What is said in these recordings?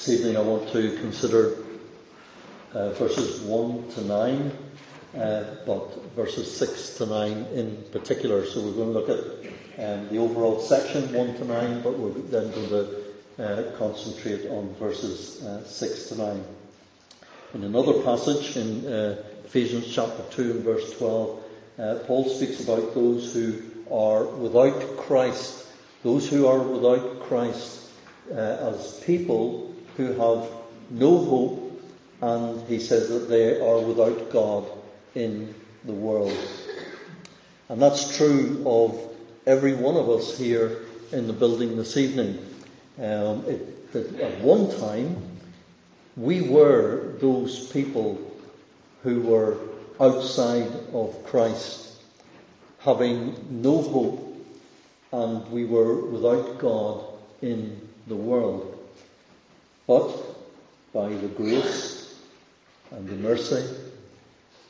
This evening I want to consider uh, verses 1 to 9, uh, but verses 6 to 9 in particular. So we're going to look at um, the overall section 1 to 9, but we're then going to uh, concentrate on verses uh, 6 to 9. In another passage in uh, Ephesians chapter 2 and verse 12, uh, Paul speaks about those who are without Christ, those who are without Christ as people who have no hope and he says that they are without God in the world. And that's true of every one of us here in the building this evening. Um, it, at one time, we were those people who were outside of Christ, having no hope, and we were without God in the world. But by the grace and the mercy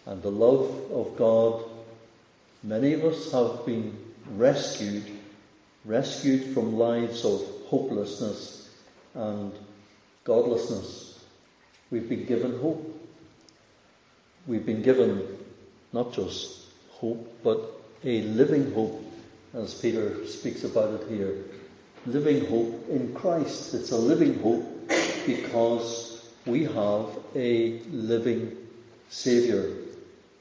and the love of God, many of us have been rescued, rescued from lives of hopelessness and godlessness. We've been given hope. We've been given not just hope, but a living hope, as Peter speaks about it here. Living hope in Christ. It's a living hope because we have a living Saviour,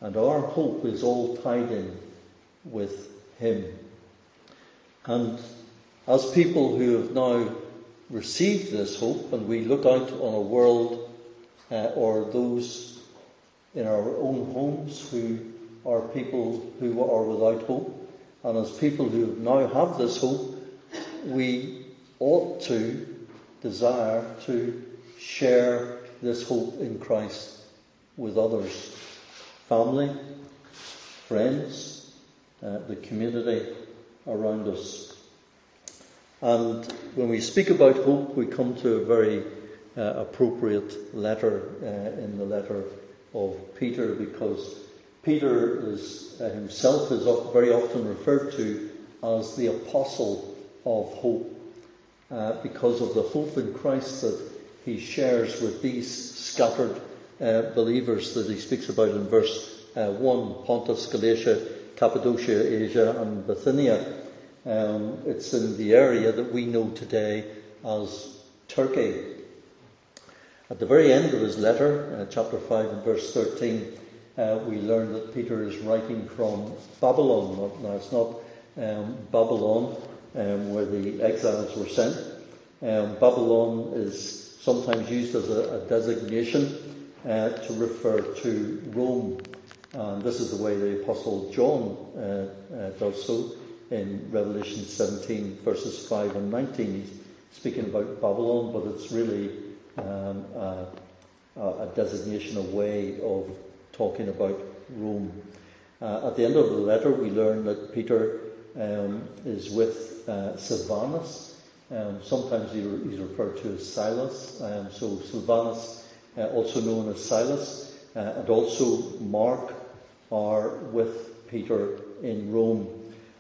and our hope is all tied in with Him. And as people who have now received this hope, and we look out on a world uh, or those in our own homes who are people who are without hope, and as people who now have this hope, we ought to desire to share this hope in Christ with others. Family, friends, uh, the community around us. And when we speak about hope, we come to a very uh, appropriate letter uh, in the letter of Peter because Peter is uh, himself is very often referred to as the apostle of hope uh, because of the hope in Christ that he shares with these scattered uh, believers that he speaks about in verse uh, 1 Pontus, Galatia, Cappadocia, Asia, and Bithynia. Um, it's in the area that we know today as Turkey. At the very end of his letter, uh, chapter 5 and verse 13, uh, we learn that Peter is writing from Babylon. Now, it's not um, Babylon um, where the exiles were sent. Um, Babylon is sometimes used as a, a designation uh, to refer to Rome. This is the way the Apostle John uh, uh, does so in Revelation 17, verses 5 and 19. He's speaking about Babylon, but it's really um, a, a, designation, a way of talking about Rome. Uh, at the end of the letter, we learn that Peter um, is with uh, Silvanus, um, sometimes he re- he's referred to as Silas. Um, so Silvanus, uh, also known as Silas, uh, and also Mark are with Peter in Rome.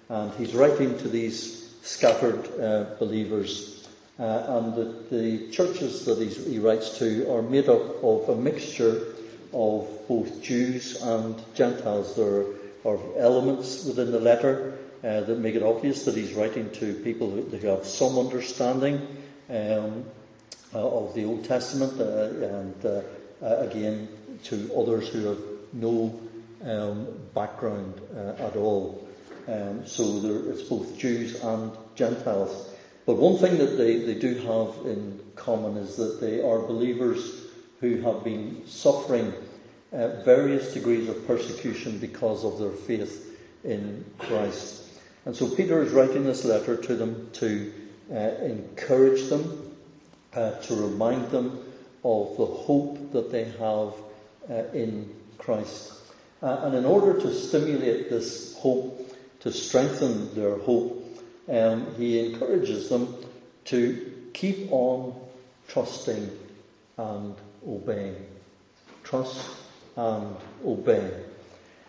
And he's writing to these scattered uh, believers. Uh, and the, the, churches that he writes to are made up of a mixture of both Jews and Gentiles. There are elements within the letter uh, that make it obvious that he's writing to people who, who have some understanding um, uh, of the Old Testament, uh, and uh, uh, again to others who have no um, background uh, at all. Um, so there, it's both Jews and Gentiles. But one thing that they, they do have in common is that they are believers who have been suffering various degrees of persecution because of their faith in Christ. And so Peter is writing this letter to them to uh, encourage them, uh, to remind them of the hope that they have uh, in Christ. Uh, and in order to stimulate this hope, to strengthen their hope, um, he encourages them to keep on trusting and obeying. Trust and obey.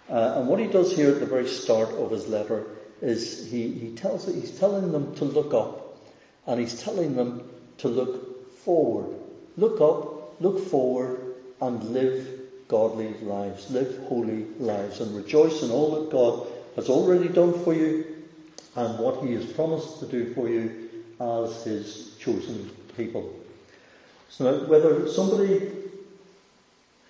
Uh, and what he does here at the very start of his letter is he, he tells he's telling them to look up and he's telling them to look forward. look up, look forward, and live godly lives, live holy lives, and rejoice in all that God has already done for you and what He has promised to do for you as His chosen people. So now, whether somebody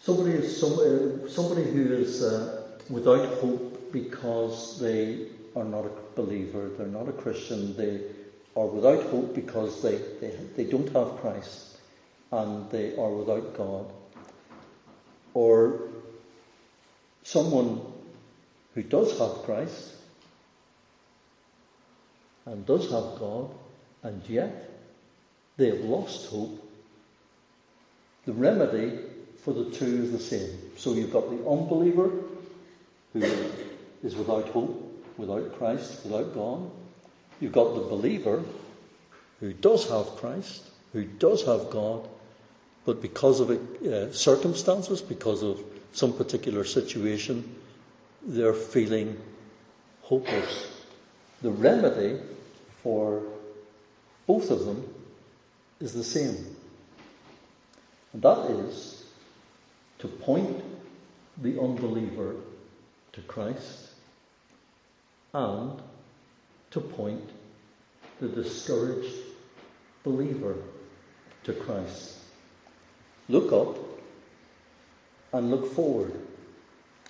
somebody is uh, somebody who is uh, without hope because they are not a believer, they're not a Christian, they are without hope because they, they, they don't have Christ and they are without God. Or someone who does have Christ and does have God and yet they have lost hope. The remedy for the two is the same. So you've got the unbeliever who is without hope, without Christ, without God. You've got the believer who does have Christ, who does have God, but because of uh, circumstances, because of some particular situation, they're feeling hopeless. The remedy for both of them is the same. And that is to point the unbeliever to Christ and to point the discouraged believer to Christ. Look up and look forward.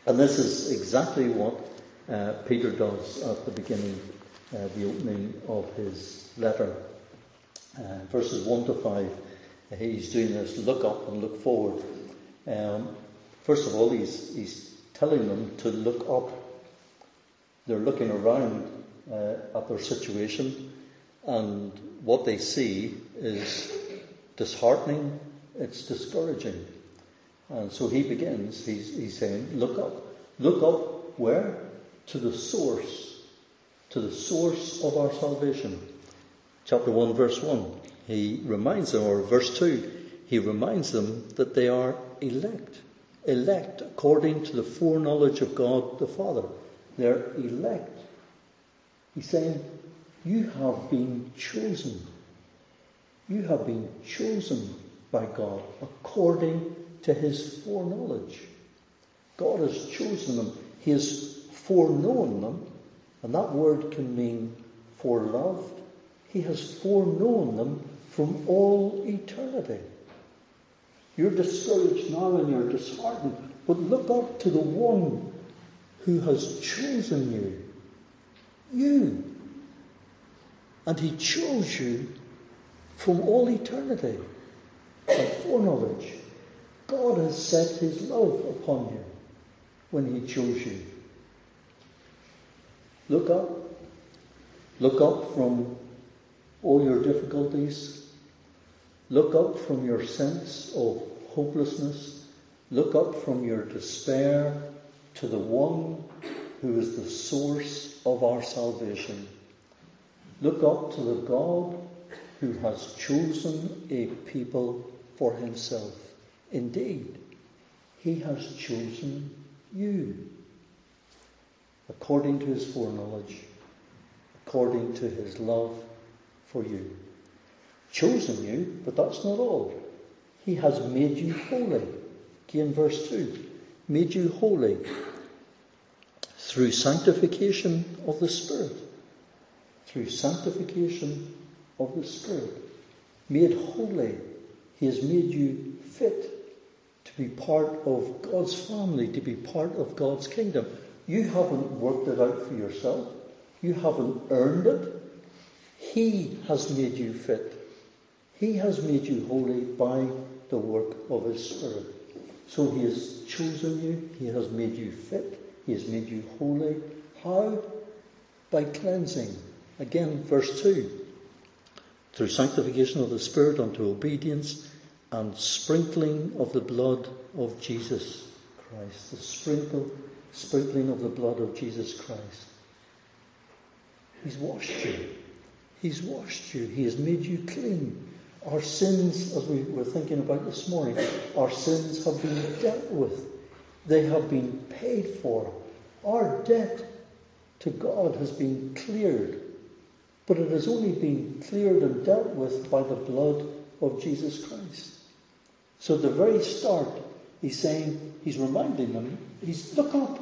And this is exactly what uh, Peter does at the beginning, uh, the opening of his letter. Uh, verses 1 to 5, he's doing this look up and look forward. Um, first of all, he's, he's telling them to look up. They're looking around uh, at their situation, and what they see is disheartening, it's discouraging. And so he begins, he's, he's saying, Look up. Look up where? To the source, to the source of our salvation. Chapter 1, verse 1. He reminds them, or verse 2, he reminds them that they are elect. Elect according to the foreknowledge of God the Father. They're elect. He's saying, You have been chosen. You have been chosen by God according to his foreknowledge. God has chosen them. He has foreknown them. And that word can mean foreloved. He has foreknown them from all eternity. You're discouraged now and you're disheartened, but look up to the one who has chosen you. You. And he chose you from all eternity and foreknowledge. God has set his love upon you when he chose you. Look up. Look up from all your difficulties. Look up from your sense of hopelessness. Look up from your despair to the one who is the source of our salvation. Look up to the God who has chosen a people for himself. Indeed, he has chosen you according to his foreknowledge, according to his love for you. Chosen you, but that's not all. He has made you holy. Again, verse 2 made you holy through sanctification of the Spirit. Through sanctification of the Spirit. Made holy. He has made you fit to be part of God's family, to be part of God's kingdom. You haven't worked it out for yourself. You haven't earned it. He has made you fit. He has made you holy by the work of His Spirit. So He has chosen you, He has made you fit, He has made you holy. How? By cleansing. Again, verse 2. Through sanctification of the Spirit unto obedience and sprinkling of the blood of Jesus Christ. The sprinkle, sprinkling of the blood of Jesus Christ. He's washed you. He's washed you. He has made you clean. Our sins, as we were thinking about this morning, our sins have been dealt with. They have been paid for. Our debt to God has been cleared. But it has only been cleared and dealt with by the blood of Jesus Christ. So at the very start, he's saying, he's reminding them, he's, look up,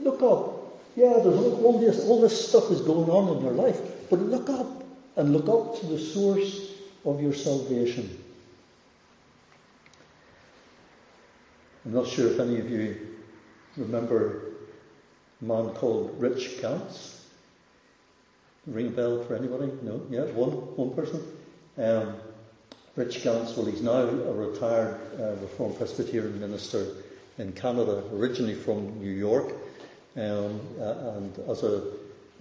look up. Yeah, there's all this, all this stuff is going on in their life, but look up and look up to the source of your salvation. I'm not sure if any of you remember a man called Rich Ganz. Ring a bell for anybody? No? Yeah, one, one person. Um, Rich Ganz, well, he's now a retired uh, Reformed Presbyterian minister in Canada, originally from New York. Um, uh, and as a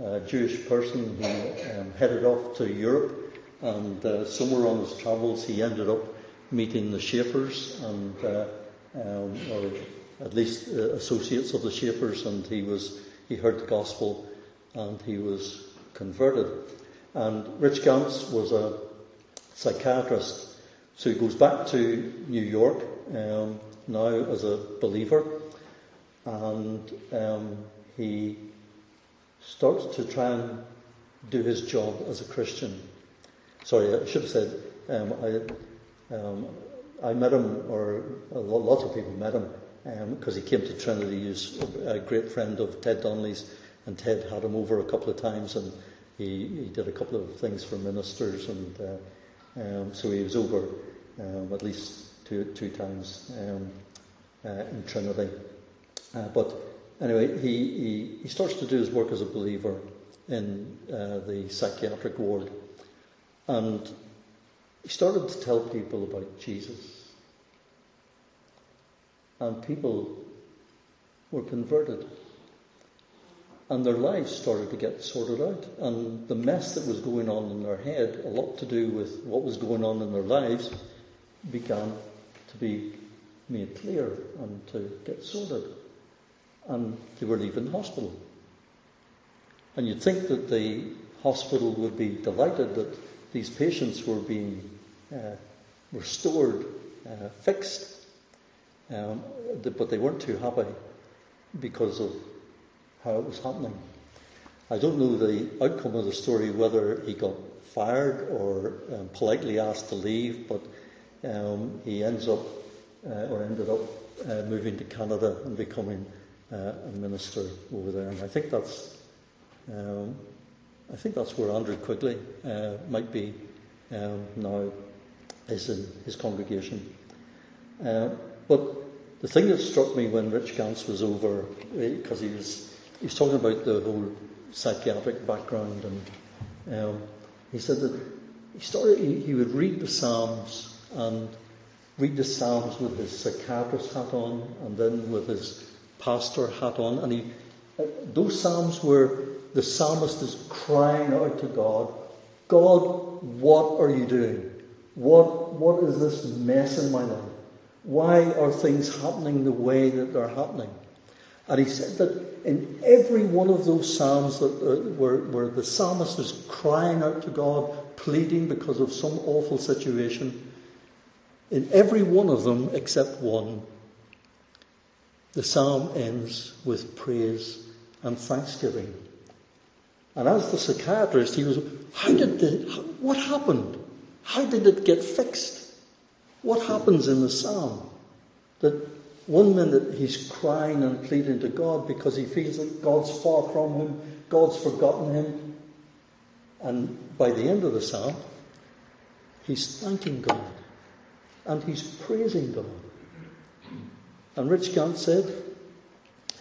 uh, Jewish person, he um, headed off to Europe. And uh, somewhere on his travels, he ended up meeting the Schaeffers and uh, um, or at least uh, associates of the Schaeffers and he was he heard the gospel, and he was converted. And Rich Ganz was a psychiatrist. So he goes back to New York um, now as a believer, and um, he starts to try and do his job as a Christian. Sorry, I should have said um, I, um, I met him, or lots of people met him, because um, he came to Trinity. He was a great friend of Ted Donnelly's, and Ted had him over a couple of times, and he, he did a couple of things for ministers, and uh, um, so he was over um, at least two, two times uh, in Trinity. Uh, but anyway, he, he, he, starts to do his work as a believer in uh, the psychiatric ward. And he started to tell people about Jesus. And people were converted and their lives started to get sorted out. And the mess that was going on in their head, a lot to do with what was going on in their lives, began to be made clear and to get sorted. And they were leaving the hospital. And you'd think that the hospital would be delighted that these patients were being uh, restored, uh, fixed, um, but they weren't too happy because of how it was happening. I don't know the outcome of the story, whether he got fired or um, politely asked to leave, but um, he ends up uh, or ended up uh, moving to Canada and becoming uh, a minister over there. And I think that's um, I think that's where Andrew Quigley uh, might be um, now is in his congregation. Uh, but the thing that struck me when Rich Ganz was over, because eh, he was talking about the whole psychiatric background, and um, he said that he started. He, he, would read the Psalms and read the Psalms with his psychiatrist hat on, and then with his pastor hat on, and he uh, those Psalms where the psalmist is crying out to God, God, what are you doing? What what is this mess in my life? Why are things happening the way that they're happening? And he said that in every one of those psalms that, uh, where, where the psalmist is crying out to God, pleading because of some awful situation, in every one of them except one, the psalm ends with praise and thanksgiving. And as the psychiatrist, he was, how did the, what happened? How did it get fixed? What happens in the psalm that one minute he's crying and pleading to God because he feels that God's far from him, God's forgotten him. And by the end of the psalm, he's thanking God and he's praising God. And Rich Ganz said,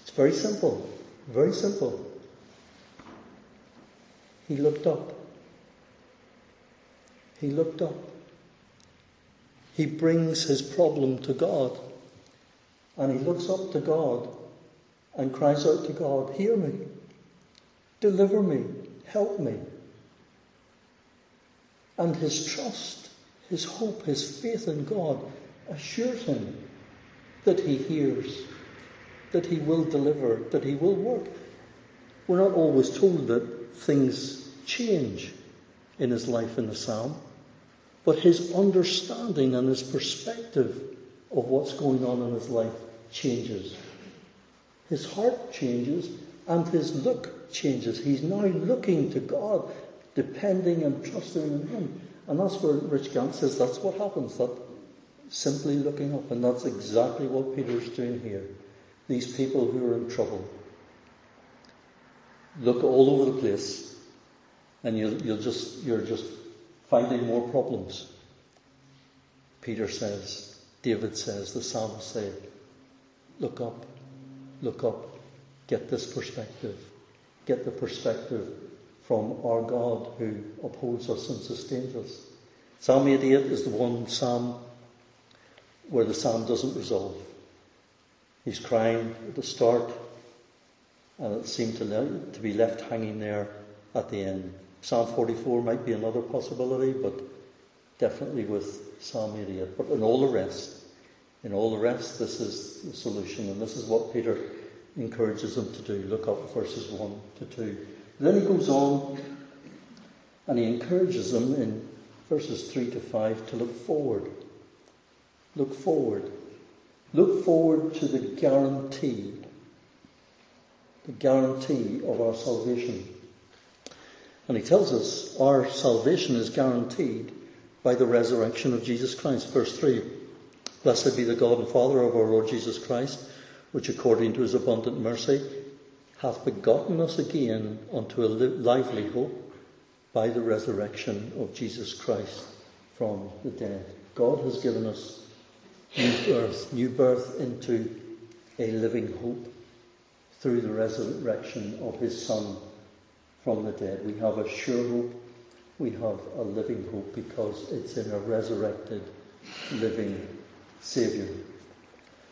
it's very simple, very simple. He looked up. He looked up. He brings his problem to God. And he looks up to God and cries out to God, Hear me, deliver me, help me. And his trust, his hope, his faith in God assures him that he hears, that he will deliver, that he will work. We're not always told that things change in his life in the psalm, but his understanding and his perspective of what's going on in his life changes. His heart changes and his look changes. He's now looking to God, depending and trusting in Him. And that's where Rich Ganz says that's what happens. That simply looking up. And that's exactly what Peter's doing here. These people who are in trouble look all over the place and you'll, you'll just, you're just finding more problems. Peter says, David says, the psalmist say, look up, look up, get this perspective, get the perspective from our God who upholds us and sustains us. Psalm 88 is the one psalm where the psalm doesn't resolve. He's crying at the start, and it seemed to, le- to be left hanging there at the end. Psalm 44 might be another possibility, but definitely with Psalm 88. But in all the rest, in all the rest, this is the solution, and this is what Peter encourages them to do. Look up verses 1 to 2. Then he goes on and he encourages them in verses 3 to 5 to look forward. Look forward. Look forward to the guarantee, the guarantee of our salvation. And he tells us our salvation is guaranteed by the resurrection of Jesus Christ. Verse 3 Blessed be the God and Father of our Lord Jesus Christ, which according to his abundant mercy hath begotten us again unto a lively hope by the resurrection of Jesus Christ from the dead. God has given us new birth, new birth into a living hope through the resurrection of his Son from the dead. We have a sure hope. We have a living hope because it's in a resurrected, living Saviour.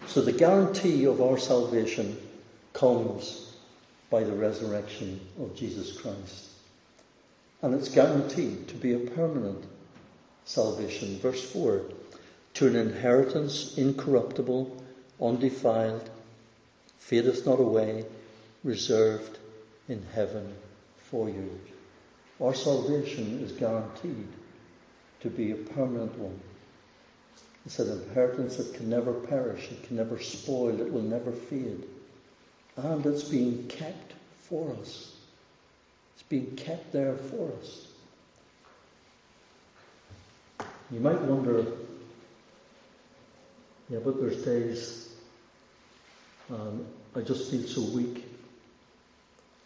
So the guarantee of our salvation comes by the resurrection of Jesus Christ. And it's guaranteed to be a permanent salvation. Verse 4 To an inheritance incorruptible, undefiled, fadeth not away, reserved in heaven for you. Our salvation is guaranteed to be a permanent one. It's an inheritance that can never perish, it can never spoil, it will never fade. And it's being kept for us. It's being kept there for us. You might wonder, yeah, but there's days um, I just feel so weak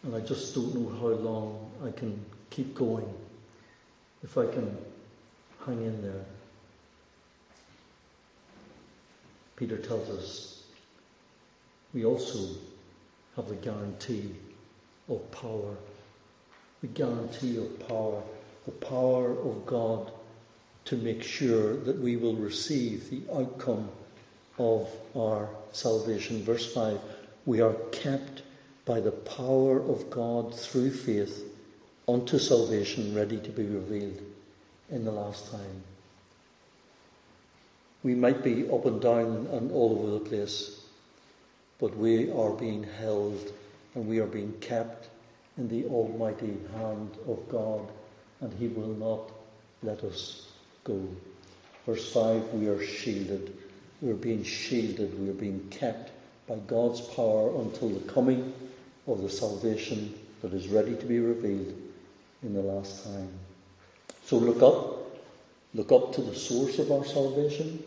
and I just don't know how long I can keep going, if I can hang in there. Peter tells us we also have the guarantee of power. The guarantee of power. The power of God to make sure that we will receive the outcome of our salvation. Verse 5 We are kept by the power of God through faith unto salvation ready to be revealed in the last time. We might be up and down and all over the place, but we are being held and we are being kept in the almighty hand of God, and He will not let us go. Verse 5 We are shielded. We are being shielded. We are being kept by God's power until the coming of the salvation that is ready to be revealed in the last time. So look up. Look up to the source of our salvation,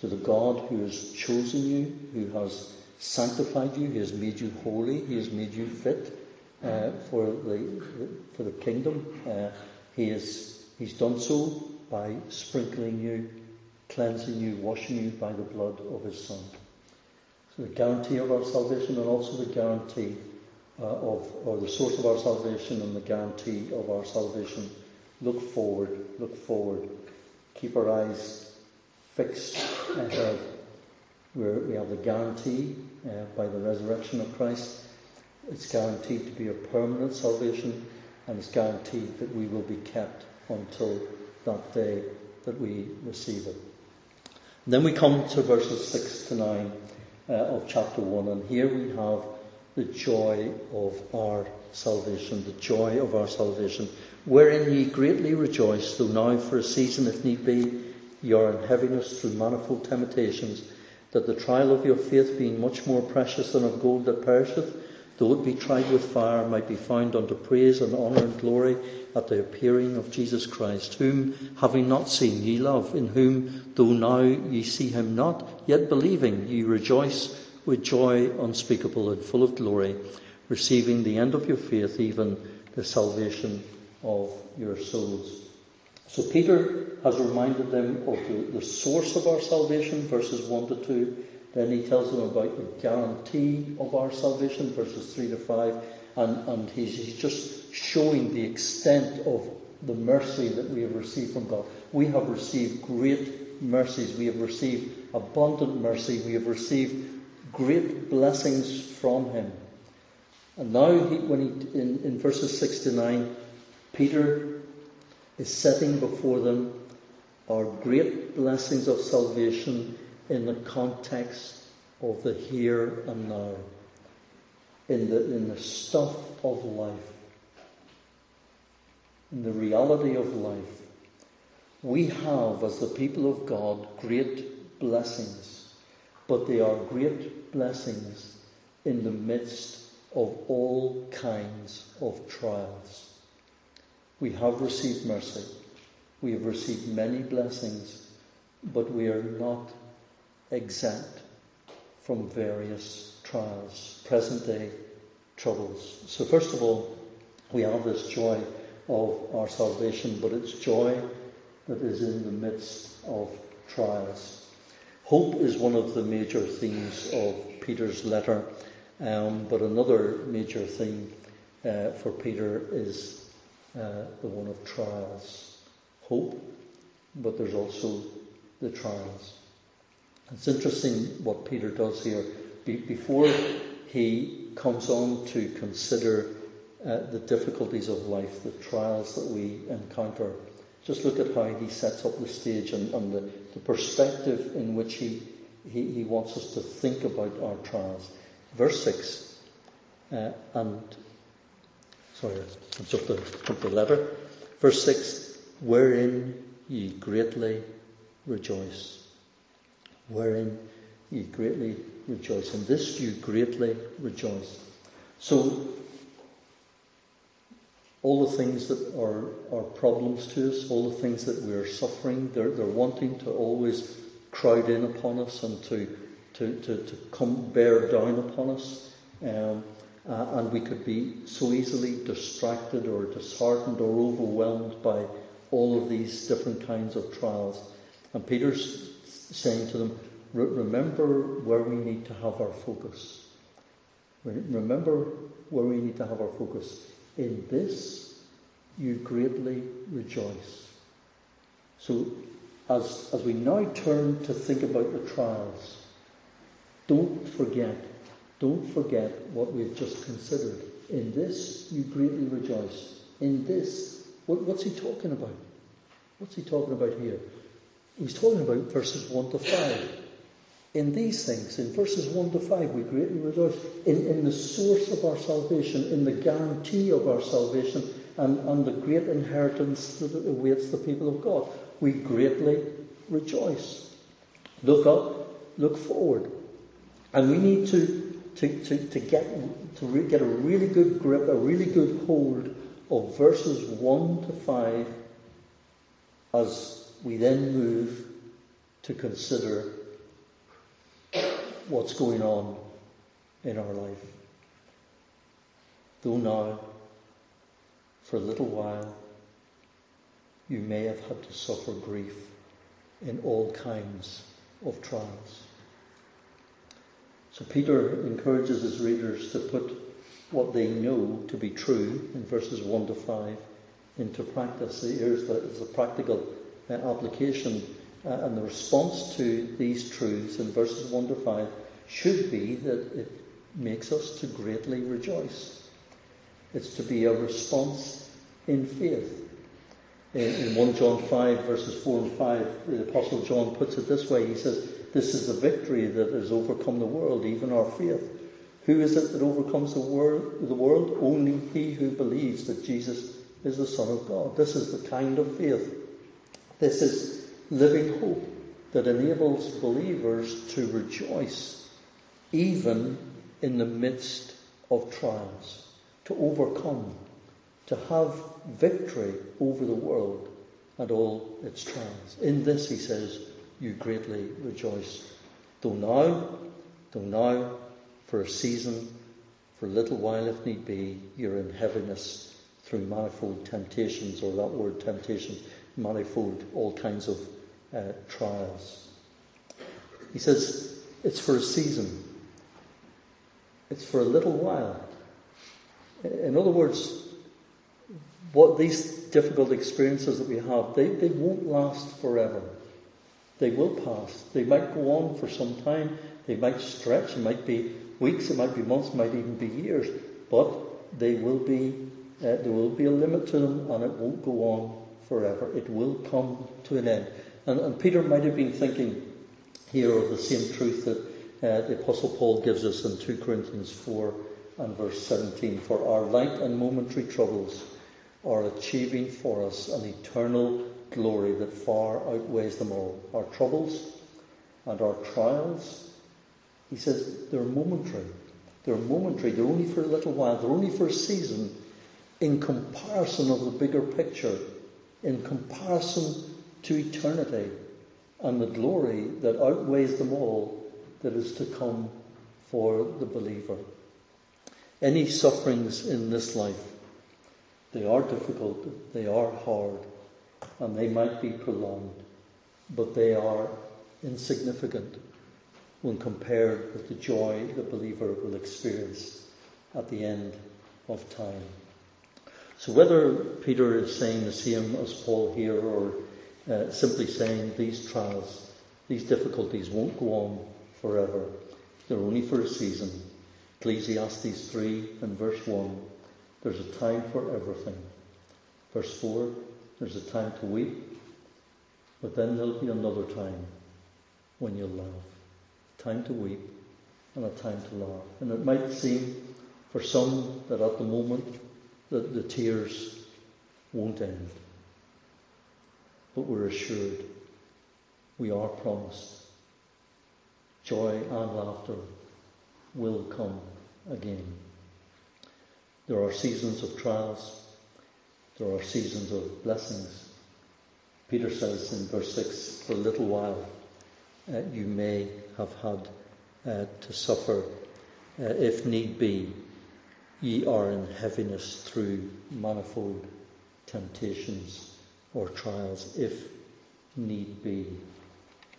to the God who has chosen you, who has sanctified you, He has made you holy, He has made you fit uh, for the for the kingdom. Uh, he is He's done so by sprinkling you, cleansing you, washing you by the blood of His Son. So the guarantee of our salvation, and also the guarantee uh, of, or the source of our salvation and the guarantee of our salvation. Look forward, look forward. Keep our eyes fixed ahead. We're, we have the guarantee uh, by the resurrection of Christ. It's guaranteed to be a permanent salvation, and it's guaranteed that we will be kept until that day that we receive it. And then we come to verses 6 to 9 uh, of chapter 1, and here we have the joy of our salvation, the joy of our salvation, wherein ye greatly rejoice, though now for a season, if need be, ye are in heaviness through manifold temptations, that the trial of your faith, being much more precious than of gold that perisheth, though it be tried with fire, might be found unto praise and honour and glory at the appearing of Jesus Christ, whom, having not seen, ye love, in whom, though now ye see him not, yet believing, ye rejoice with joy unspeakable and full of glory, receiving the end of your faith, even the salvation of your souls. So Peter has reminded them of the, the source of our salvation, verses 1 to 2. Then he tells them about the guarantee of our salvation, verses 3 to 5. And, and he's, he's just showing the extent of the mercy that we have received from God. We have received great mercies. We have received abundant mercy. We have received great blessings from Him. And now, he, when he, in, in verses 6 to 9, Peter is setting before them our great blessings of salvation in the context of the here and now, in the, in the stuff of life, in the reality of life. We have, as the people of God, great blessings, but they are great blessings in the midst of all kinds of trials. We have received mercy. We have received many blessings, but we are not exempt from various trials, present day troubles. So, first of all, we have this joy of our salvation, but it's joy that is in the midst of trials. Hope is one of the major themes of Peter's letter, um, but another major theme uh, for Peter is uh, the one of trials. Hope, but there's also the trials. It's interesting what Peter does here. Be- before he comes on to consider uh, the difficulties of life, the trials that we encounter, just look at how he sets up the stage and, and the, the, perspective in which he, he, he, wants us to think about our trials. Verse 6, uh, and Sorry, I jumped the, jumped the letter. Verse 6 Wherein ye greatly rejoice. Wherein ye greatly rejoice. In this you greatly rejoice. So, all the things that are, are problems to us, all the things that we're suffering, they're, they're wanting to always crowd in upon us and to, to, to, to come bear down upon us. Um, uh, and we could be so easily distracted or disheartened or overwhelmed by all of these different kinds of trials. And Peter's saying to them, remember where we need to have our focus. Remember where we need to have our focus. In this, you greatly rejoice. So, as, as we now turn to think about the trials, don't forget don't forget what we've just considered. In this you greatly rejoice. In this, what, what's he talking about? What's he talking about here? He's talking about verses 1 to 5. In these things, in verses 1 to 5, we greatly rejoice. In, in the source of our salvation, in the guarantee of our salvation, and, and the great inheritance that awaits the people of God, we greatly rejoice. Look up, look forward. And we need to to, to, to get, to re- get a really good grip, a really good hold of verses 1 to 5 as we then move to consider what's going on in our life. Though now, for a little while, you may have had to suffer grief in all kinds of trials. So Peter encourages his readers to put what they know to be true in verses 1 to 5 into practice. Here's the, the practical uh, application. Uh, and the response to these truths in verses 1 to 5 should be that it makes us to greatly rejoice. It's to be a response in faith. In, in 1 John 5, verses 4 and 5, the Apostle John puts it this way. He says, this is the victory that has overcome the world, even our faith. Who is it that overcomes the world? The world? Only he who believes that Jesus is the Son of God. This is the kind of faith. This is living hope that enables believers to rejoice even in the midst of trials, to overcome, to have victory over the world and all its trials. In this, he says, you greatly rejoice. Though now, though now, for a season, for a little while if need be, you're in heaviness through manifold temptations, or that word temptation, manifold, all kinds of uh, trials. He says, it's for a season. It's for a little while. In other words, what these difficult experiences that we have, they, they won't last forever. They will pass. They might go on for some time. They might stretch. It might be weeks. It might be months. It might even be years. But they will be. Uh, there will be a limit to them, and it won't go on forever. It will come to an end. And, and Peter might have been thinking here of the same truth that uh, the Apostle Paul gives us in 2 Corinthians 4 and verse 17. For our light and momentary troubles are achieving for us an eternal glory that far outweighs them all. Our troubles and our trials, he says, they're momentary. They're momentary. They're only for a little while. They're only for a season in comparison of the bigger picture, in comparison to eternity and the glory that outweighs them all that is to come for the believer. Any sufferings in this life, they are difficult, they are hard, and they might be prolonged, but they are insignificant when compared with the joy the believer will experience at the end of time. So whether Peter is saying the same as Paul here or uh, simply saying these trials, these difficulties won't go on forever. They're only for a season. Ecclesiastes 3 and verse 1, there's a time for everything. Verse 4, there's a time to weep, but then there'll be another time when you'll laugh. Time to weep and a time to laugh. And it might seem for some that at the moment that the tears won't end. But we're assured we are promised joy and laughter will come again. There are seasons of trials, there are seasons of blessings. Peter says in verse 6 for a little while uh, you may have had uh, to suffer, uh, if need be. Ye are in heaviness through manifold temptations or trials, if need be,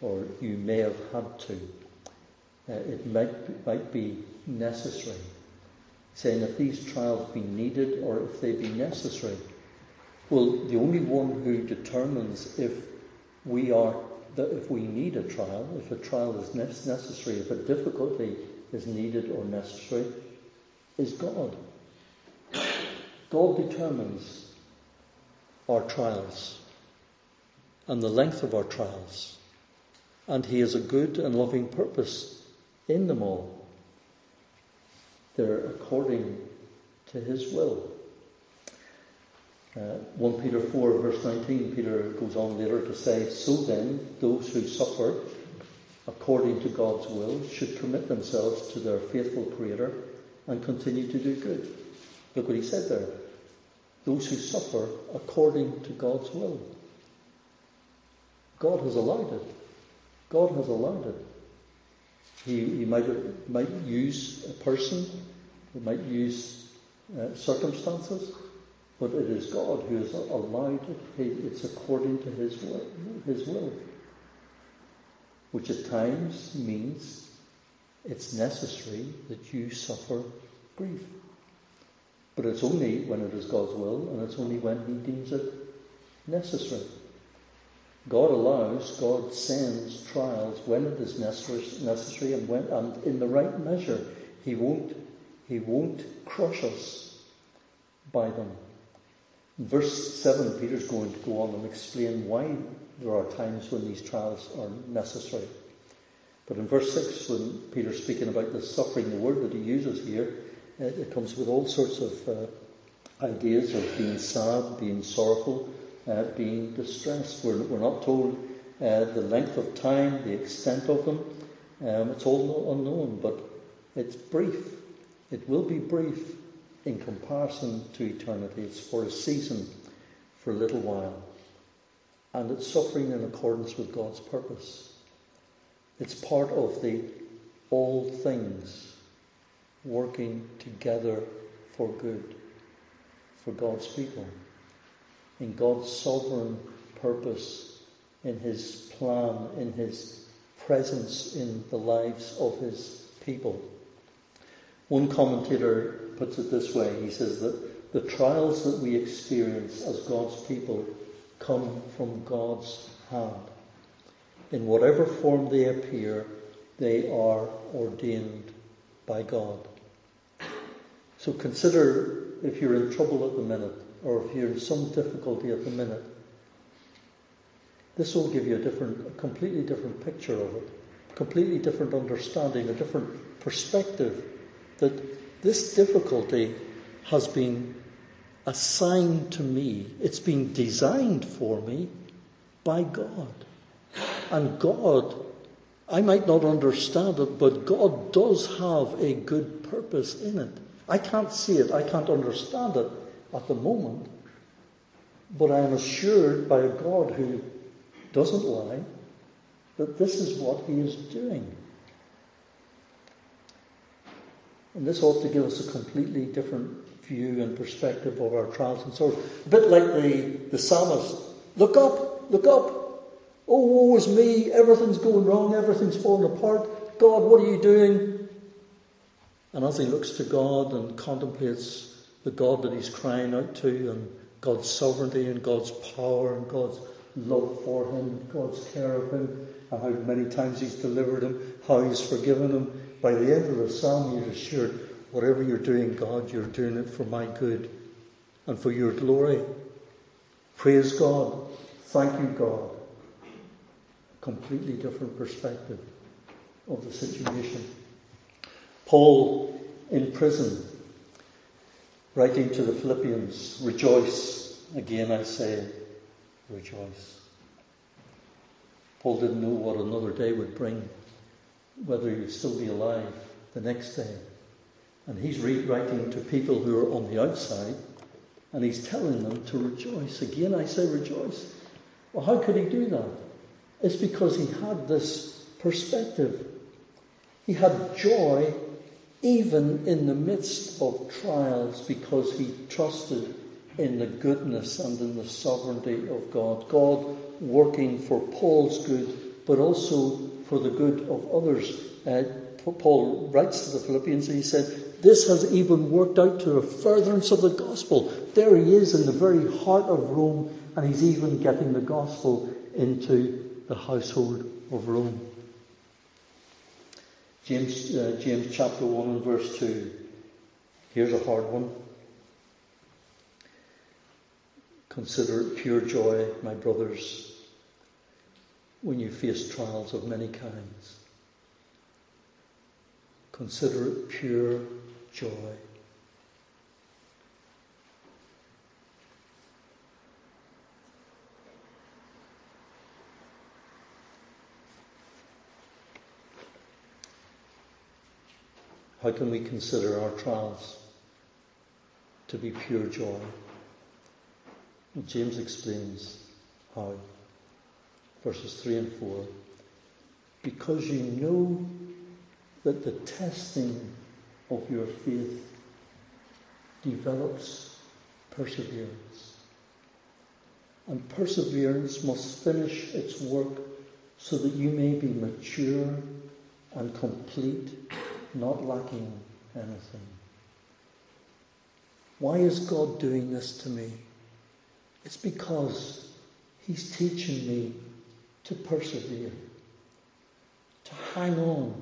or you may have had to. Uh, it might, might be necessary. Saying if these trials be needed or if they be necessary, well, the only one who determines if we are that if we need a trial, if a trial is necessary, if a difficulty is needed or necessary, is God. God determines our trials and the length of our trials, and He has a good and loving purpose in them all. They're according to His will. Uh, 1 Peter 4, verse 19, Peter goes on later to say, So then, those who suffer according to God's will should commit themselves to their faithful Creator and continue to do good. Look what he said there. Those who suffer according to God's will. God has allowed it. God has allowed it. He, he might, might use a person, he might use uh, circumstances, but it is God who has allowed it. It's according to His will, His will, which at times means it's necessary that you suffer grief. But it's only when it is God's will, and it's only when He deems it necessary. God allows, God sends trials when it is necessary, and when and in the right measure. He won't, He won't crush us by them. In verse 7, Peter's going to go on and explain why there are times when these trials are necessary. But in verse 6, when Peter's speaking about the suffering, the word that he uses here, it, it comes with all sorts of uh, ideas of being sad, being sorrowful, uh, being distressed. We're, we're not told uh, the length of time, the extent of them. Um, it's all unknown, but it's brief. It will be brief in comparison to eternity. It's for a season, for a little while. And it's suffering in accordance with God's purpose. It's part of the all things working together for good for God's people. In God's sovereign purpose, in His plan, in His presence in the lives of His people. One commentator puts it this way he says that the trials that we experience as God's people come from God's hand. In whatever form they appear, they are ordained by God. So consider if you're in trouble at the minute, or if you're in some difficulty at the minute, this will give you a different, a completely different picture of it, completely different understanding, a different perspective that this difficulty has been assigned to me. It's been designed for me by God. And God, I might not understand it, but God does have a good purpose in it. I can't see it, I can't understand it at the moment, but I am assured by a God who doesn't lie that this is what He is doing. And this ought to give us a completely different view and perspective of our trials and sorrows. A bit like the, the psalmist. Look up, look up. Oh, woe is me. Everything's going wrong. Everything's falling apart. God, what are you doing? And as he looks to God and contemplates the God that he's crying out to and God's sovereignty and God's power and God's love for him, God's care of him, and how many times he's delivered him, how he's forgiven him, by the end of the psalm you're assured, whatever you're doing, God, you're doing it for my good and for your glory. Praise God. Thank you, God. Completely different perspective of the situation. Paul in prison, writing to the Philippians, rejoice. Again, I say, rejoice. Paul didn't know what another day would bring, whether he'd still be alive the next day. And he's writing to people who are on the outside, and he's telling them to rejoice. Again, I say rejoice. Well, how could he do that? It's because he had this perspective. He had joy even in the midst of trials because he trusted in the goodness and in the sovereignty of God. God working for Paul's good, but also for the good of others. Uh, Paul writes to the Philippians and he said, This has even worked out to a furtherance of the gospel. There he is in the very heart of Rome, and he's even getting the gospel into the household of Rome. James, uh, James chapter 1 and verse 2. Here's a hard one. Consider it pure joy, my brothers, when you face trials of many kinds. Consider it pure joy. How can we consider our trials to be pure joy? Well, James explains how. Verses 3 and 4. Because you know that the testing of your faith develops perseverance. And perseverance must finish its work so that you may be mature and complete not lacking anything. Why is God doing this to me? It's because He's teaching me to persevere, to hang on,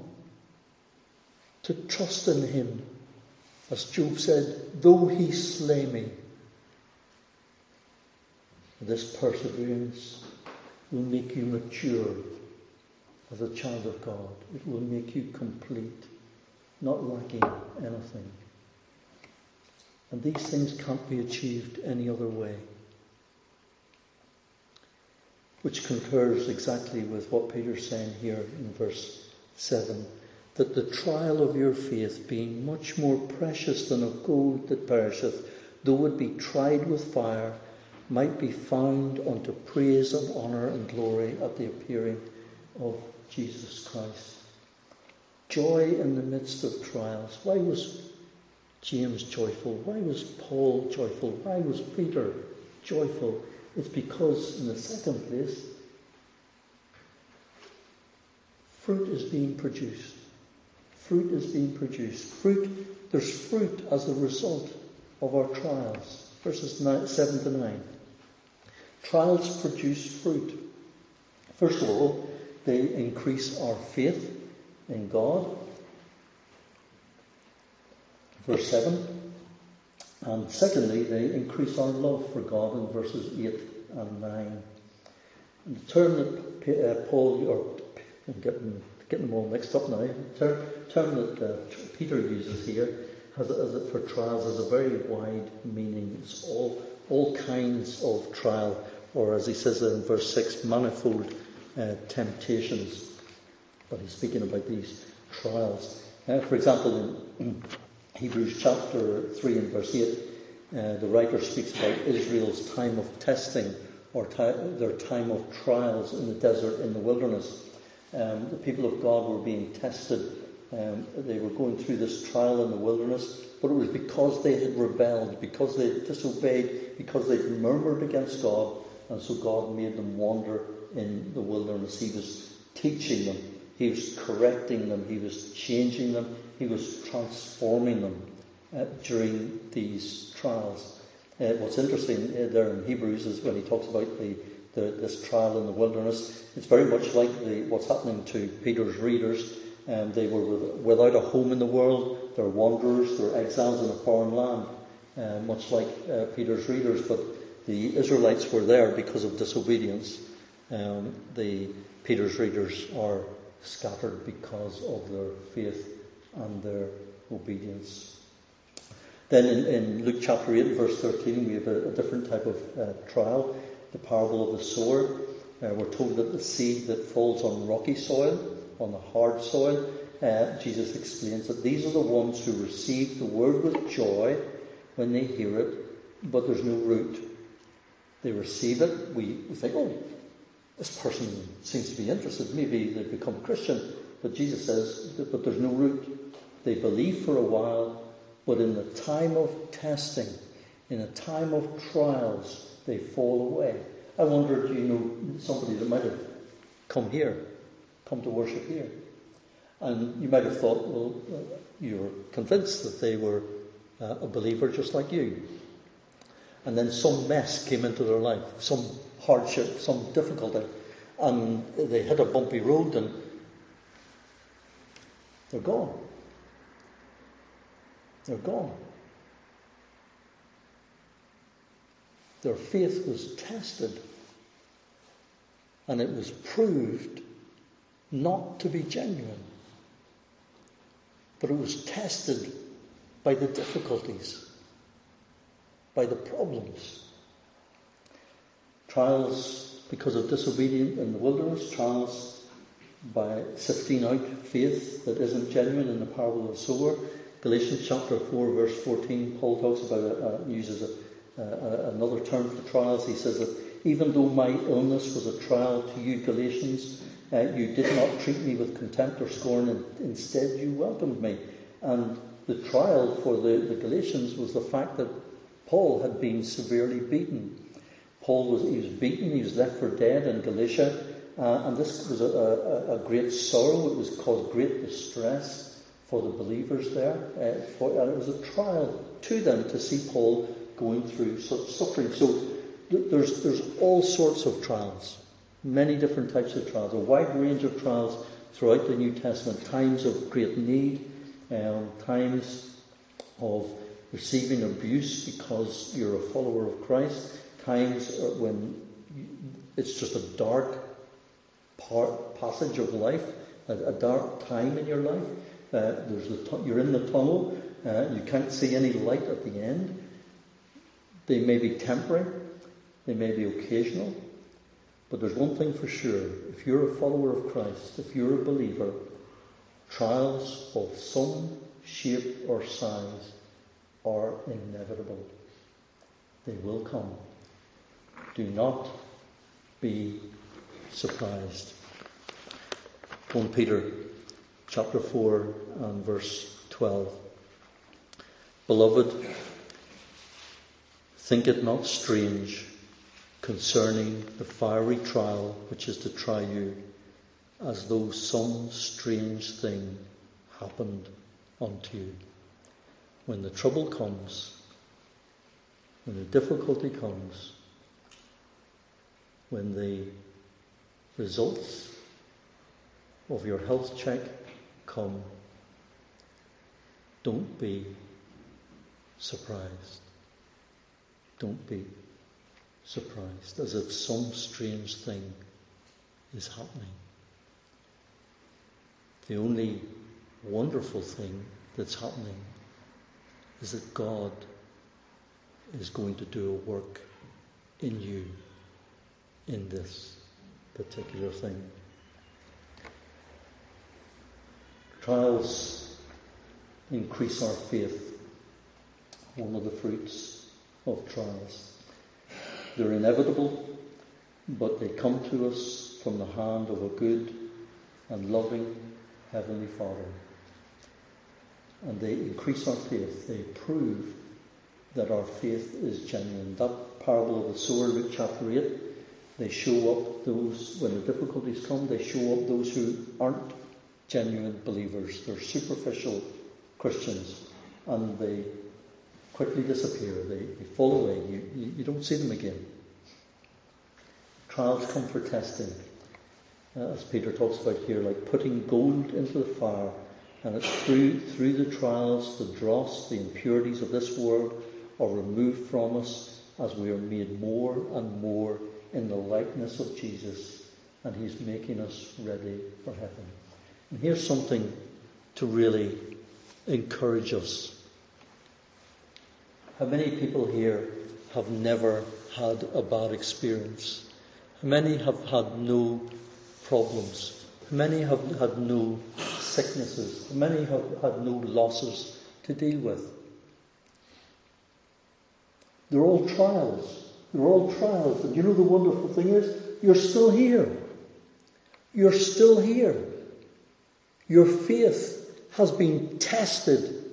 to trust in Him. As Job said, though He slay me, this perseverance will make you mature as a child of God. It will make you complete not lacking anything. And these things can't be achieved any other way. Which concurs exactly with what Peter's saying here in verse 7 that the trial of your faith, being much more precious than of gold that perisheth, though it be tried with fire, might be found unto praise and honour and glory at the appearing of Jesus Christ. Joy in the midst of trials. Why was James joyful? Why was Paul joyful? Why was Peter joyful? It's because, in the second place, fruit is being produced. Fruit is being produced. Fruit, there's fruit as a result of our trials. Verses nine, 7 to 9. Trials produce fruit. First of all, they increase our faith in God. Verse 7. And secondly, they increase our love for God in verses 8 and 9. And the term that uh, Paul, or I'm getting getting them all mixed up now. The term, term that uh, Peter uses here has, as for trials has a very wide meaning. It's all all kinds of trial, or as he says in verse six, manifold uh, temptations. But he's speaking about these trials. Uh, for example, in Hebrews chapter three and verse eight, uh, the writer speaks about Israel's time of testing or their time of trials in the desert, in the wilderness. Um, the people of God were being tested. Um, they were going through this trial in the wilderness, but it was because they had rebelled, because they had disobeyed, because they had murmured against God, and so God made them wander in the wilderness. He was teaching them, He was correcting them, He was changing them, He was transforming them uh, during these trials. Uh, what's interesting uh, there in Hebrews is when he talks about the the, this trial in the wilderness. It's very much like the, what's happening to Peter's readers. Um, they were with, without a home in the world. They're wanderers. They're exiles in a foreign land, uh, much like uh, Peter's readers. But the Israelites were there because of disobedience. Um, the Peter's readers are scattered because of their faith and their obedience. Then in, in Luke chapter 8, verse 13, we have a, a different type of uh, trial the parable of the sower. Uh, we're told that the seed that falls on rocky soil, on the hard soil, uh, Jesus explains that these are the ones who receive the word with joy when they hear it, but there's no root. They receive it, we, we think, oh, this person seems to be interested, maybe they've become Christian. But Jesus says, but there's no root. They believe for a while, but in the time of testing, in a time of trials, they fall away. I wonder, do you know somebody that might have come here, come to worship here? And you might have thought, well, uh, you're convinced that they were uh, a believer just like you. And then some mess came into their life, some hardship, some difficulty, and they hit a bumpy road and they're gone. They're gone. Their faith was tested and it was proved not to be genuine. But it was tested by the difficulties, by the problems. Trials because of disobedience in the wilderness, trials by sifting out faith that isn't genuine in the parable of the sower. Galatians chapter 4 verse 14, Paul talks about it, uh, uses it uh, another term for trials. He says that even though my illness was a trial to you, Galatians, uh, you did not treat me with contempt or scorn, and instead you welcomed me. And the trial for the, the Galatians was the fact that Paul had been severely beaten. Paul was, he was beaten, he was left for dead in Galatia, uh, and this was a, a, a, great sorrow. It was caused great distress for the believers there. Uh, for, and it was a trial to them to see Paul going through such suffering. So there's, there's all sorts of trials, many different types of trials, a wide range of trials throughout the New Testament, times of great need, um, times of receiving abuse because you're a follower of Christ, times uh, when it's just a dark part, passage of life, a, a, dark time in your life. Uh, there's the you're in the tunnel, uh, you can't see any light at the end. They may be temporary, they may be occasional, but there's one thing for sure. If you're a follower of Christ, if you're a believer, Trials of some shape or size are inevitable. They will come. Do not be surprised. 1 Peter chapter 4 and verse 12. Beloved, think it not strange concerning the fiery trial which is to try you, as though some strange thing happened unto you. When the trouble comes, when the difficulty comes, when the results of your health check come, don't be surprised. Don't be surprised as if some strange thing is happening. The only wonderful thing that's happening is that God is going to do a work in you in this particular thing. Trials increase our faith. One of the fruits of trials. They're inevitable, but they come to us from the hand of a good and loving Heavenly Father. And they increase our faith. They prove that our faith is genuine. That parable of the sower, Luke chapter 8, they show up those, when the difficulties come, they show up those who aren't genuine believers. They're superficial Christians. And they quickly disappear. They, they fall away. You, you, you, don't see them again. Trials come for testing. Uh, as Peter talks about here, like putting gold into the fire. And it's through, through the trials, the dross, the impurities of this world are removed from us as we are made more and more in the likeness of Jesus. And He's making us ready for heaven. And here's something to really encourage us. How many people here have never had a bad experience? How many have had no problems? How many have had no sicknesses? How many have had no losses to deal with? They're all trials. They're all trials. And you know the wonderful thing is, you're still here. You're still here. Your faith has been tested.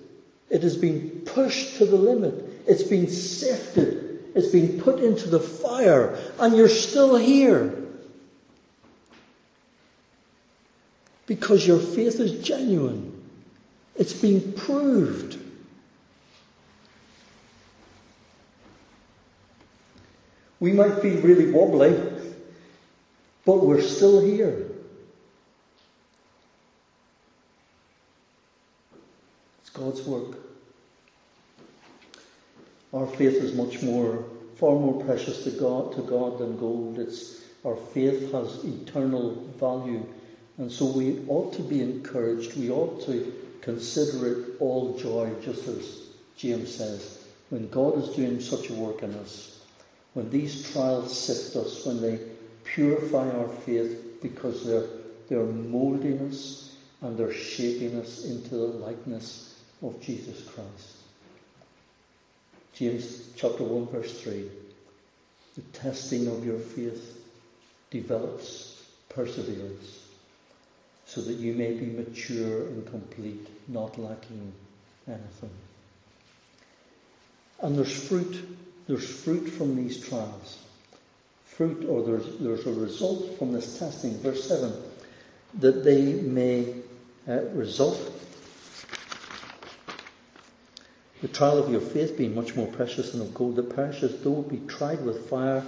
It has been pushed to the limit. It's been sifted. It's been put into the fire. And you're still here. Because your faith is genuine. It's been proved. We might be really wobbly, but we're still here. It's God's work. Our faith is much more, far more precious to God, to God than gold. It's, our faith has eternal value. And so we ought to be encouraged. We ought to consider it all joy, just as James says, when God is doing such a work in us when these trials sift us, when they purify our faith because they're, they're molding us and they're shaping us into the likeness of Jesus Christ. James chapter 1 verse 3. The testing of your faith develops perseverance so that you may be mature and complete, not lacking anything. And there's fruit there's fruit from these trials. Fruit, or there's, there's a result from this testing. Verse 7 that they may uh, result. The trial of your faith being much more precious than of gold that perishes, though it be tried with fire,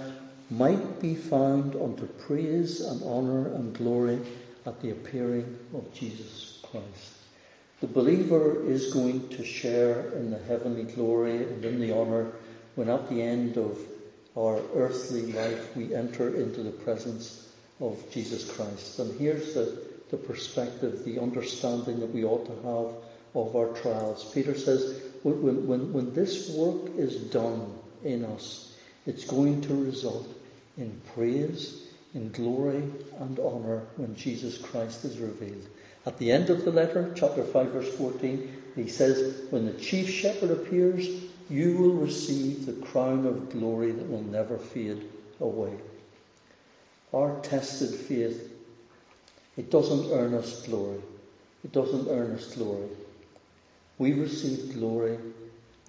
might be found unto praise and honour and glory at the appearing of Jesus Christ. The believer is going to share in the heavenly glory and in the honour when at the end of our earthly life we enter into the presence of Jesus Christ. And here's the, the perspective, the understanding that we ought to have of our trials. Peter says, when, when, when this work is done in us, it's going to result in praise, in glory and honour when Jesus Christ is revealed. At the end of the letter, chapter 5, verse 14, he says, When the chief shepherd appears, you will receive the crown of glory that will never fade away. Our tested faith, it doesn't earn us glory. It doesn't earn us glory. We receive glory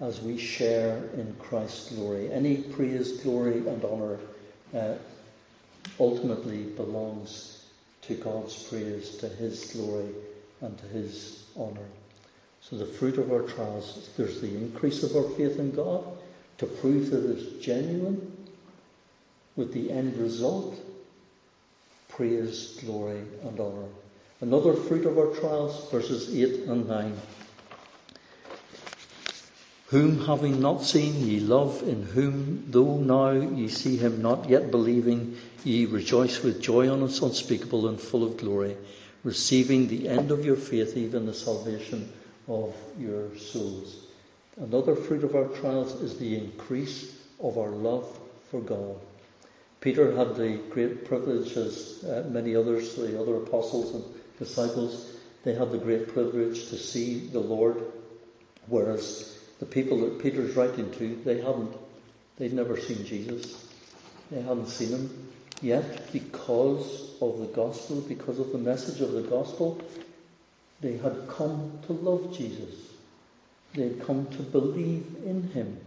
as we share in Christ's glory. Any praise, glory, and honour uh, ultimately belongs to God's praise, to His glory, and to His honour. So the fruit of our trials, there's the increase of our faith in God to prove that it's genuine, with the end result, praise, glory, and honour. Another fruit of our trials, verses 8 and 9 whom having not seen ye love, in whom though now ye see him not yet believing, ye rejoice with joy unspeakable and full of glory, receiving the end of your faith, even the salvation of your souls. Another fruit of our trials is the increase of our love for God. Peter had the great privilege, as uh, many others, the other apostles and disciples, they had the great privilege to see the Lord, whereas the people that Peter's writing to, they hadn't. They'd never seen Jesus. They hadn't seen him. Yet, because of the gospel, because of the message of the gospel, they had come to love Jesus. They had come to believe in him.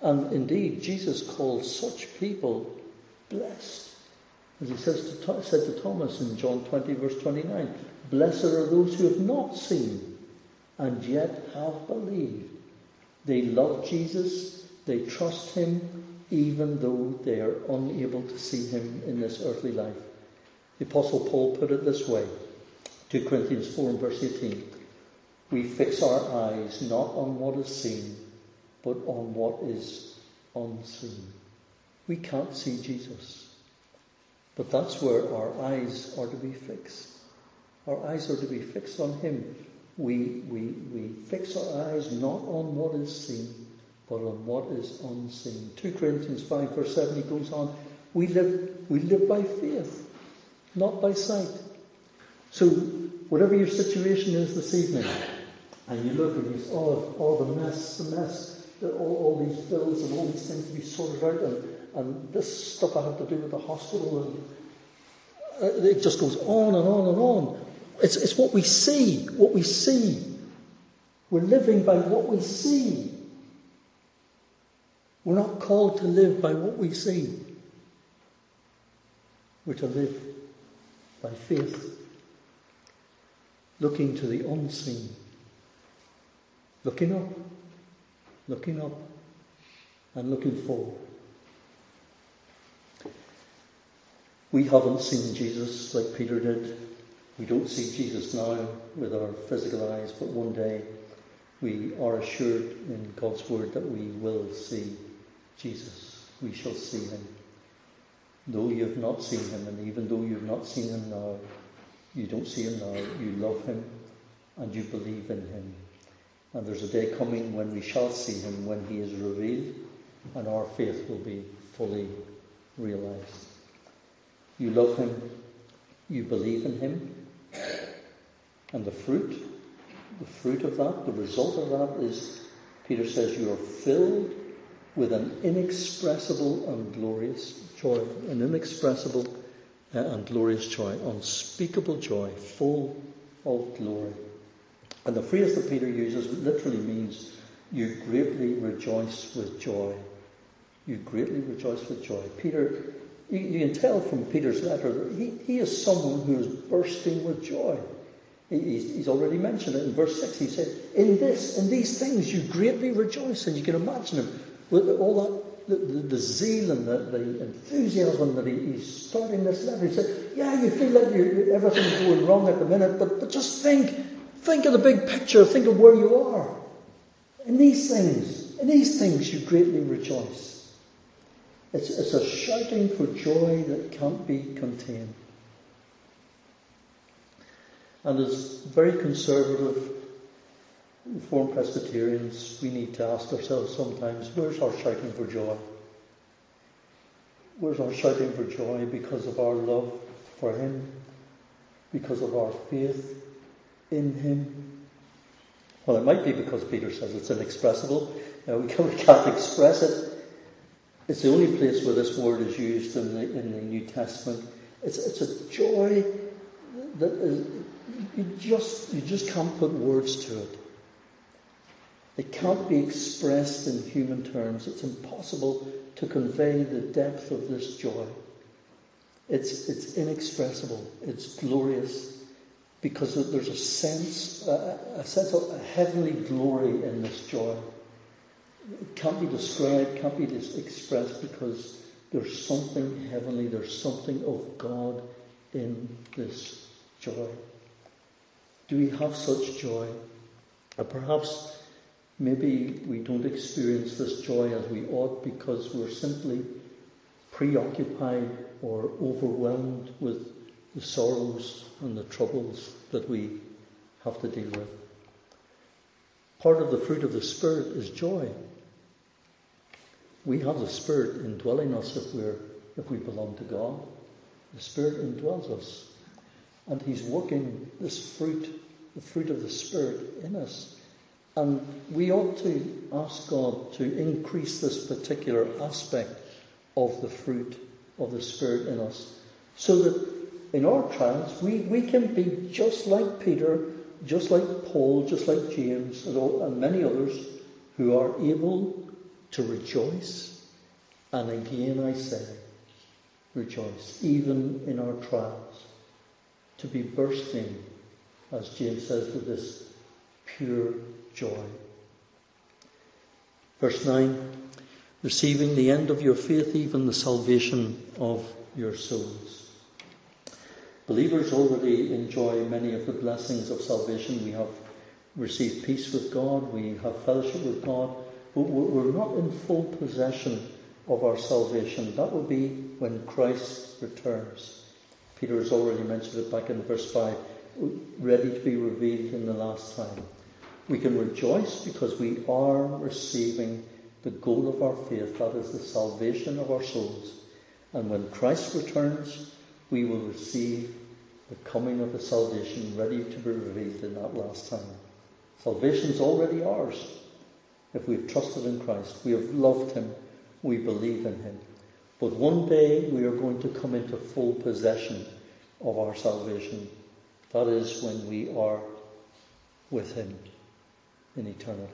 And indeed, Jesus called such people blessed. As he says to, said to Thomas in John 20, verse 29, Blessed are those who have not seen and yet have believed. They love Jesus, they trust him, even though they are unable to see him in this earthly life. The Apostle Paul put it this way 2 Corinthians 4 and verse 18 We fix our eyes not on what is seen, but on what is unseen. We can't see Jesus. But that's where our eyes are to be fixed. Our eyes are to be fixed on Him we, we, we fix our eyes not on what is seen, but on what is unseen. 2 Corinthians 5 verse 7 he goes on, we live, we live by faith, not by sight. So whatever your situation is this evening, and you look and you say, oh, oh the mess, the mess, all, all these bills and all these things to be sorted out, and, and this stuff I have to do with the hospital, and uh, it just goes on and on and on. It's, it's what we see, what we see. We're living by what we see. We're not called to live by what we see. We're to live by faith, looking to the unseen, looking up, looking up, and looking forward. We haven't seen Jesus like Peter did. We don't see Jesus now with our physical eyes, but one day we are assured in God's word that we will see Jesus. We shall see him. Though you have not seen him, and even though you have not seen him now, you don't see him now, you love him and you believe in him. And there's a day coming when we shall see him, when he is revealed, and our faith will be fully realized. You love him, you believe in him, and the fruit, the fruit of that, the result of that is, Peter says, you are filled with an inexpressible and glorious joy, an inexpressible Uh, and glorious joy, unspeakable joy, full of glory. And the phrase that Peter uses literally means you greatly rejoice with joy. You greatly rejoice with joy. Peter, you, you can tell from Peter's letter he, he is someone who is bursting with joy. He's, he's already mentioned it in verse 6. He said, In this, in these things you greatly rejoice. And you can imagine him with all that, the, the, zeal and the, the, enthusiasm that he, he's starting this letter. He said, Yeah, you feel like you're, everything's going wrong at the minute, but, but just think. Think of the big picture. Think of where you are. In these things, in these things you greatly rejoice. It's, it's a shouting for joy that can't be contained. And as very conservative Reformed Presbyterians, we need to ask ourselves sometimes, where's our shouting for joy? Where's our shouting for joy? Because of our love for Him, because of our faith in Him. Well, it might be because Peter says it's inexpressible. We, can't, we can't express it. It's the only place where this word is used in the, in the New Testament. It's, it's a joy that is, you just, you just can't put words to it. It can't be expressed in human terms. It's impossible to convey the depth of this joy. It's, it's inexpressible. It's glorious because there's a sense, a, a sense of a heavenly glory in this joy. It can't be described, can't be expressed because there's something heavenly, there's something of God in this joy. Do we have such joy? Or perhaps maybe we don't experience this joy as we ought because we're simply preoccupied or overwhelmed with the sorrows and the troubles that we have to deal with. Part of the fruit of the Spirit is joy. We have the Spirit indwelling us if we're if we belong to God. The Spirit indwells us. And He's working this fruit, the fruit of the Spirit in us. And we ought to ask God to increase this particular aspect of the fruit of the Spirit in us. So that in our trials, we, we can be just like Peter, just like Paul, just like James, and, all, and many others who are able to rejoice. And again I say, rejoice, even in our trials to be bursting, as James says, with this pure joy. Verse 9 receiving the end of your faith, even the salvation of your souls. Believers already enjoy many of the blessings of salvation. We have received peace with God, we have fellowship with God, but we're not in full possession of our salvation. That will be when Christ returns. Peter has already mentioned it back in verse 5, ready to be revealed in the last time. We can rejoice because we are receiving the goal of our faith, that is the salvation of our souls. And when Christ returns, we will receive the coming of the salvation ready to be revealed in that last time. Salvation is already ours if we've trusted in Christ. We have loved Him. We believe in Him. But one day we are going to come into full possession of our salvation. That is when we are with Him in eternity.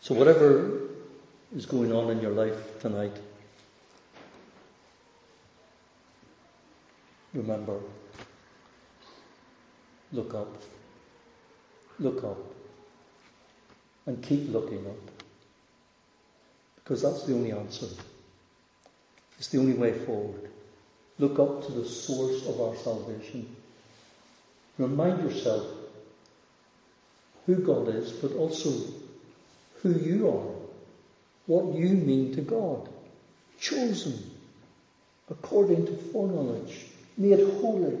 So, whatever is going on in your life tonight, remember look up. Look up. And keep looking up. Because that's the only answer. It's the only way forward. Look up to the source of our salvation. Remind yourself who God is, but also who you are, what you mean to God. Chosen according to foreknowledge, made holy,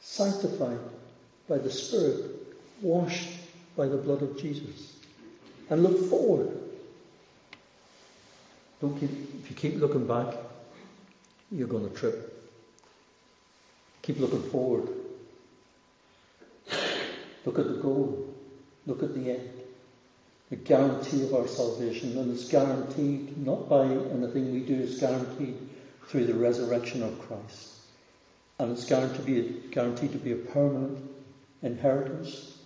sanctified by the Spirit, washed by the blood of Jesus. And look forward don't keep, if you keep looking back, you're going to trip. Keep looking forward. Look at the goal. Look at the end. The guarantee of our salvation. And it's guaranteed not by anything we do, it's guaranteed through the resurrection of Christ. And it's guaranteed to be a, guaranteed to be a permanent inheritance.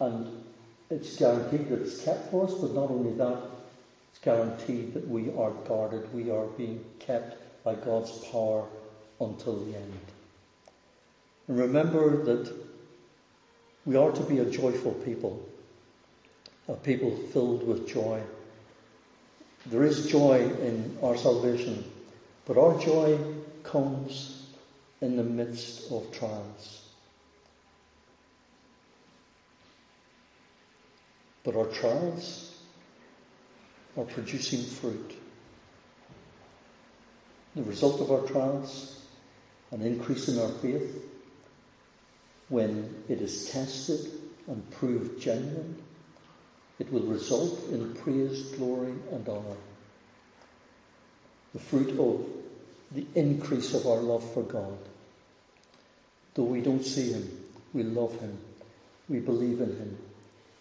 And it's guaranteed that it's kept for us, but not only that, it's guaranteed that we are guarded, we are being kept by God's power until the end. And remember that we are to be a joyful people, a people filled with joy. There is joy in our salvation, but our joy comes in the midst of trials. But our trials are producing fruit. The result of our trials, an increase in our faith, when it is tested and proved genuine, it will result in praise, glory, and honour. the fruit of the increase of our love for God. Though we don't see Him, we love Him, we believe in Him.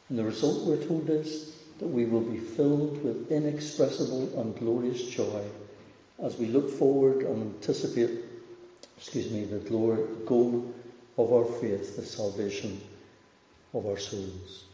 And the result, we're told, is that we will be filled with inexpressible and glorious joy as we look forward and anticipate, excuse me, the glory, goal of our faith, the salvation of our souls.